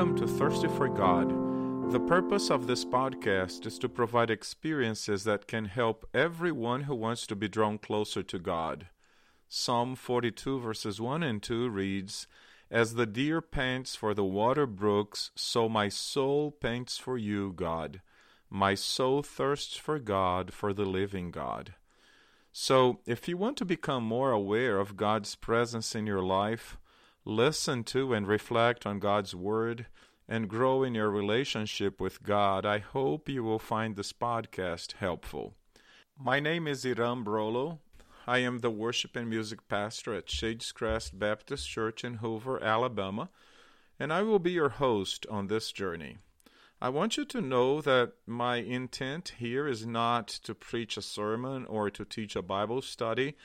Welcome to Thirsty for God. The purpose of this podcast is to provide experiences that can help everyone who wants to be drawn closer to God. Psalm 42, verses 1 and 2 reads, As the deer pants for the water brooks, so my soul pants for you, God. My soul thirsts for God, for the living God. So, if you want to become more aware of God's presence in your life, listen to and reflect on God's Word, and grow in your relationship with God, I hope you will find this podcast helpful. My name is Iram Brolo. I am the worship and music pastor at Shades Crest Baptist Church in Hoover, Alabama, and I will be your host on this journey. I want you to know that my intent here is not to preach a sermon or to teach a Bible study.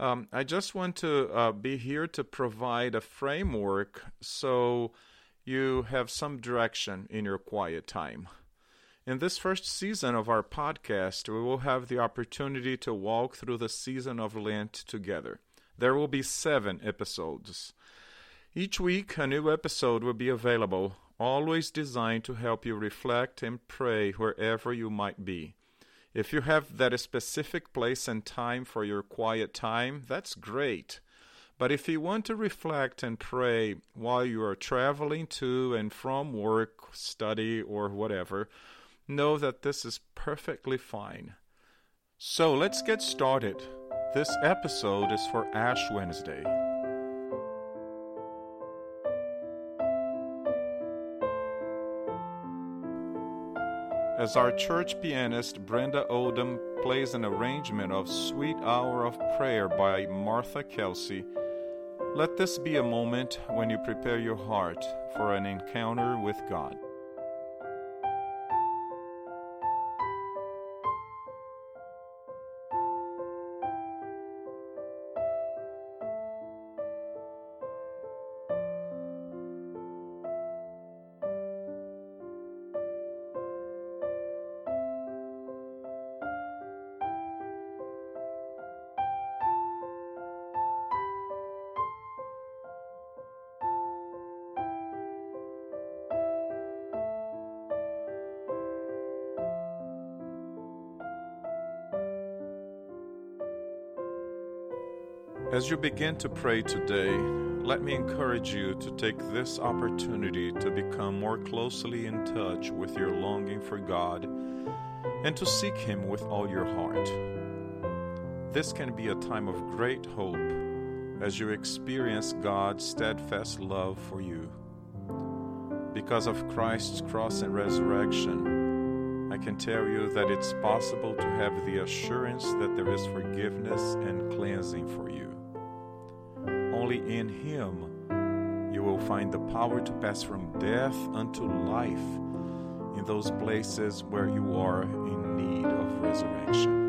Um, I just want to uh, be here to provide a framework so you have some direction in your quiet time. In this first season of our podcast, we will have the opportunity to walk through the season of Lent together. There will be seven episodes. Each week, a new episode will be available, always designed to help you reflect and pray wherever you might be. If you have that specific place and time for your quiet time, that's great. But if you want to reflect and pray while you are traveling to and from work, study, or whatever, know that this is perfectly fine. So let's get started. This episode is for Ash Wednesday. As our church pianist Brenda Oldham plays an arrangement of Sweet Hour of Prayer by Martha Kelsey, let this be a moment when you prepare your heart for an encounter with God. As you begin to pray today, let me encourage you to take this opportunity to become more closely in touch with your longing for God and to seek Him with all your heart. This can be a time of great hope as you experience God's steadfast love for you. Because of Christ's cross and resurrection, I can tell you that it's possible to have the assurance that there is forgiveness and cleansing for you. Only in Him you will find the power to pass from death unto life in those places where you are in need of resurrection.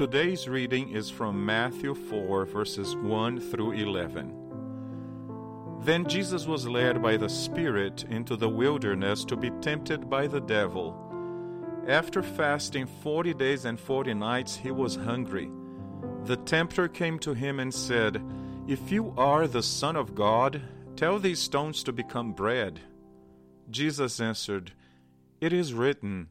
Today's reading is from Matthew 4, verses 1 through 11. Then Jesus was led by the Spirit into the wilderness to be tempted by the devil. After fasting forty days and forty nights, he was hungry. The tempter came to him and said, If you are the Son of God, tell these stones to become bread. Jesus answered, It is written,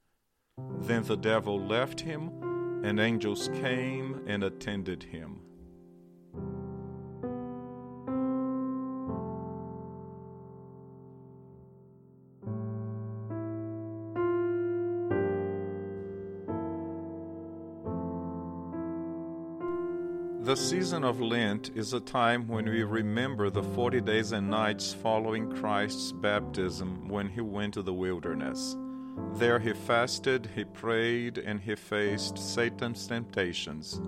Then the devil left him, and angels came and attended him. The season of Lent is a time when we remember the 40 days and nights following Christ's baptism when he went to the wilderness. There he fasted, he prayed, and he faced Satan's temptations.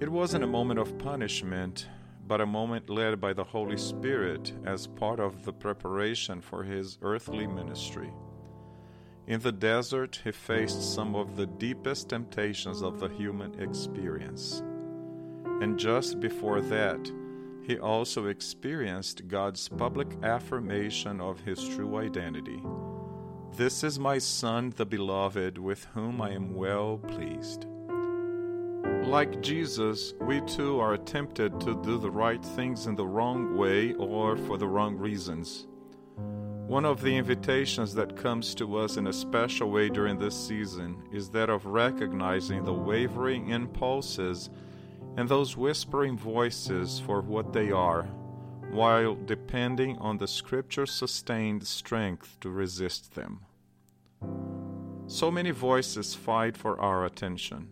It wasn't a moment of punishment, but a moment led by the Holy Spirit as part of the preparation for his earthly ministry. In the desert, he faced some of the deepest temptations of the human experience. And just before that, he also experienced God's public affirmation of his true identity. This is my Son, the Beloved, with whom I am well pleased. Like Jesus, we too are tempted to do the right things in the wrong way or for the wrong reasons. One of the invitations that comes to us in a special way during this season is that of recognizing the wavering impulses and those whispering voices for what they are while depending on the scripture sustained strength to resist them. So many voices fight for our attention.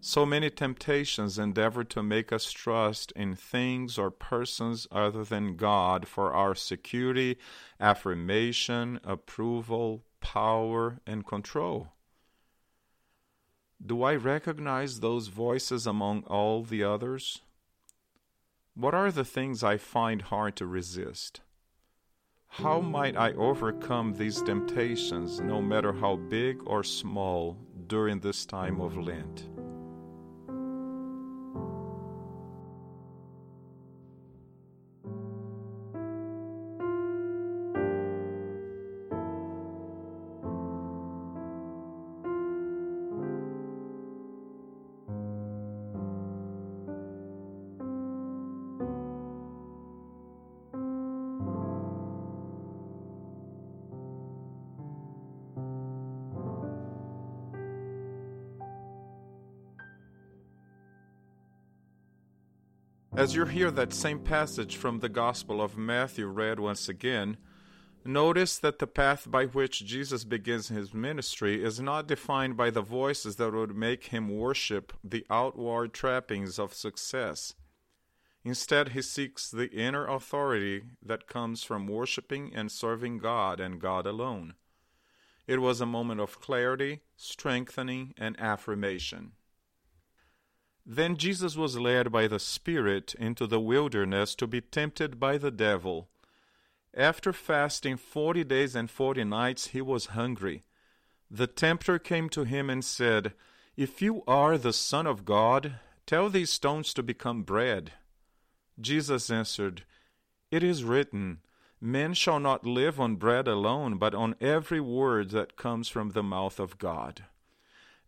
So many temptations endeavor to make us trust in things or persons other than God for our security, affirmation, approval, power, and control. Do I recognize those voices among all the others? What are the things I find hard to resist? How might I overcome these temptations, no matter how big or small, during this time of Lent? As you hear that same passage from the Gospel of Matthew read once again, notice that the path by which Jesus begins his ministry is not defined by the voices that would make him worship the outward trappings of success. Instead, he seeks the inner authority that comes from worshiping and serving God and God alone. It was a moment of clarity, strengthening, and affirmation. Then Jesus was led by the Spirit into the wilderness to be tempted by the devil. After fasting forty days and forty nights, he was hungry. The tempter came to him and said, If you are the Son of God, tell these stones to become bread. Jesus answered, It is written, Men shall not live on bread alone, but on every word that comes from the mouth of God.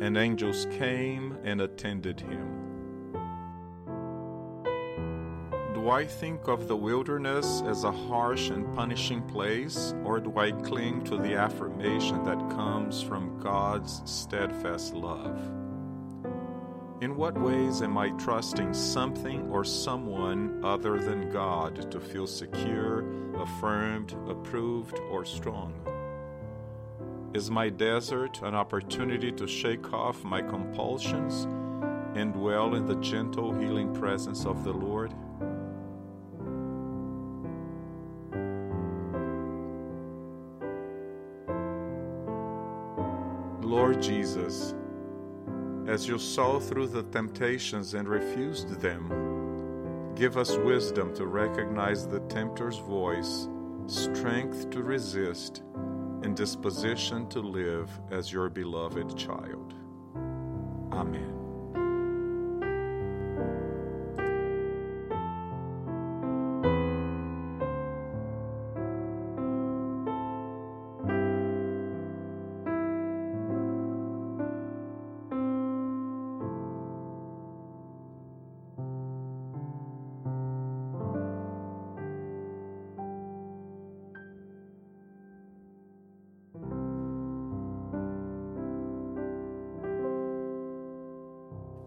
and angels came and attended him. Do I think of the wilderness as a harsh and punishing place, or do I cling to the affirmation that comes from God's steadfast love? In what ways am I trusting something or someone other than God to feel secure, affirmed, approved, or strong? Is my desert an opportunity to shake off my compulsions and dwell in the gentle, healing presence of the Lord? Lord Jesus, as you saw through the temptations and refused them, give us wisdom to recognize the tempter's voice, strength to resist, and disposition to live as your beloved child.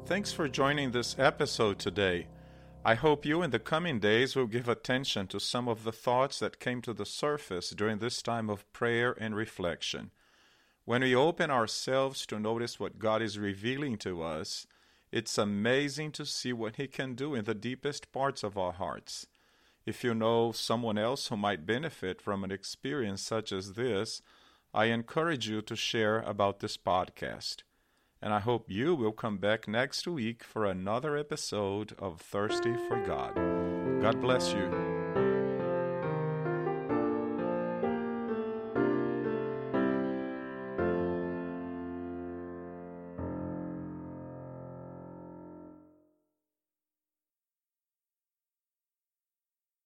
Thanks for joining this episode today. I hope you in the coming days will give attention to some of the thoughts that came to the surface during this time of prayer and reflection. When we open ourselves to notice what God is revealing to us, it's amazing to see what He can do in the deepest parts of our hearts. If you know someone else who might benefit from an experience such as this, I encourage you to share about this podcast and I hope you will come back next week for another episode of Thirsty for God. God bless you.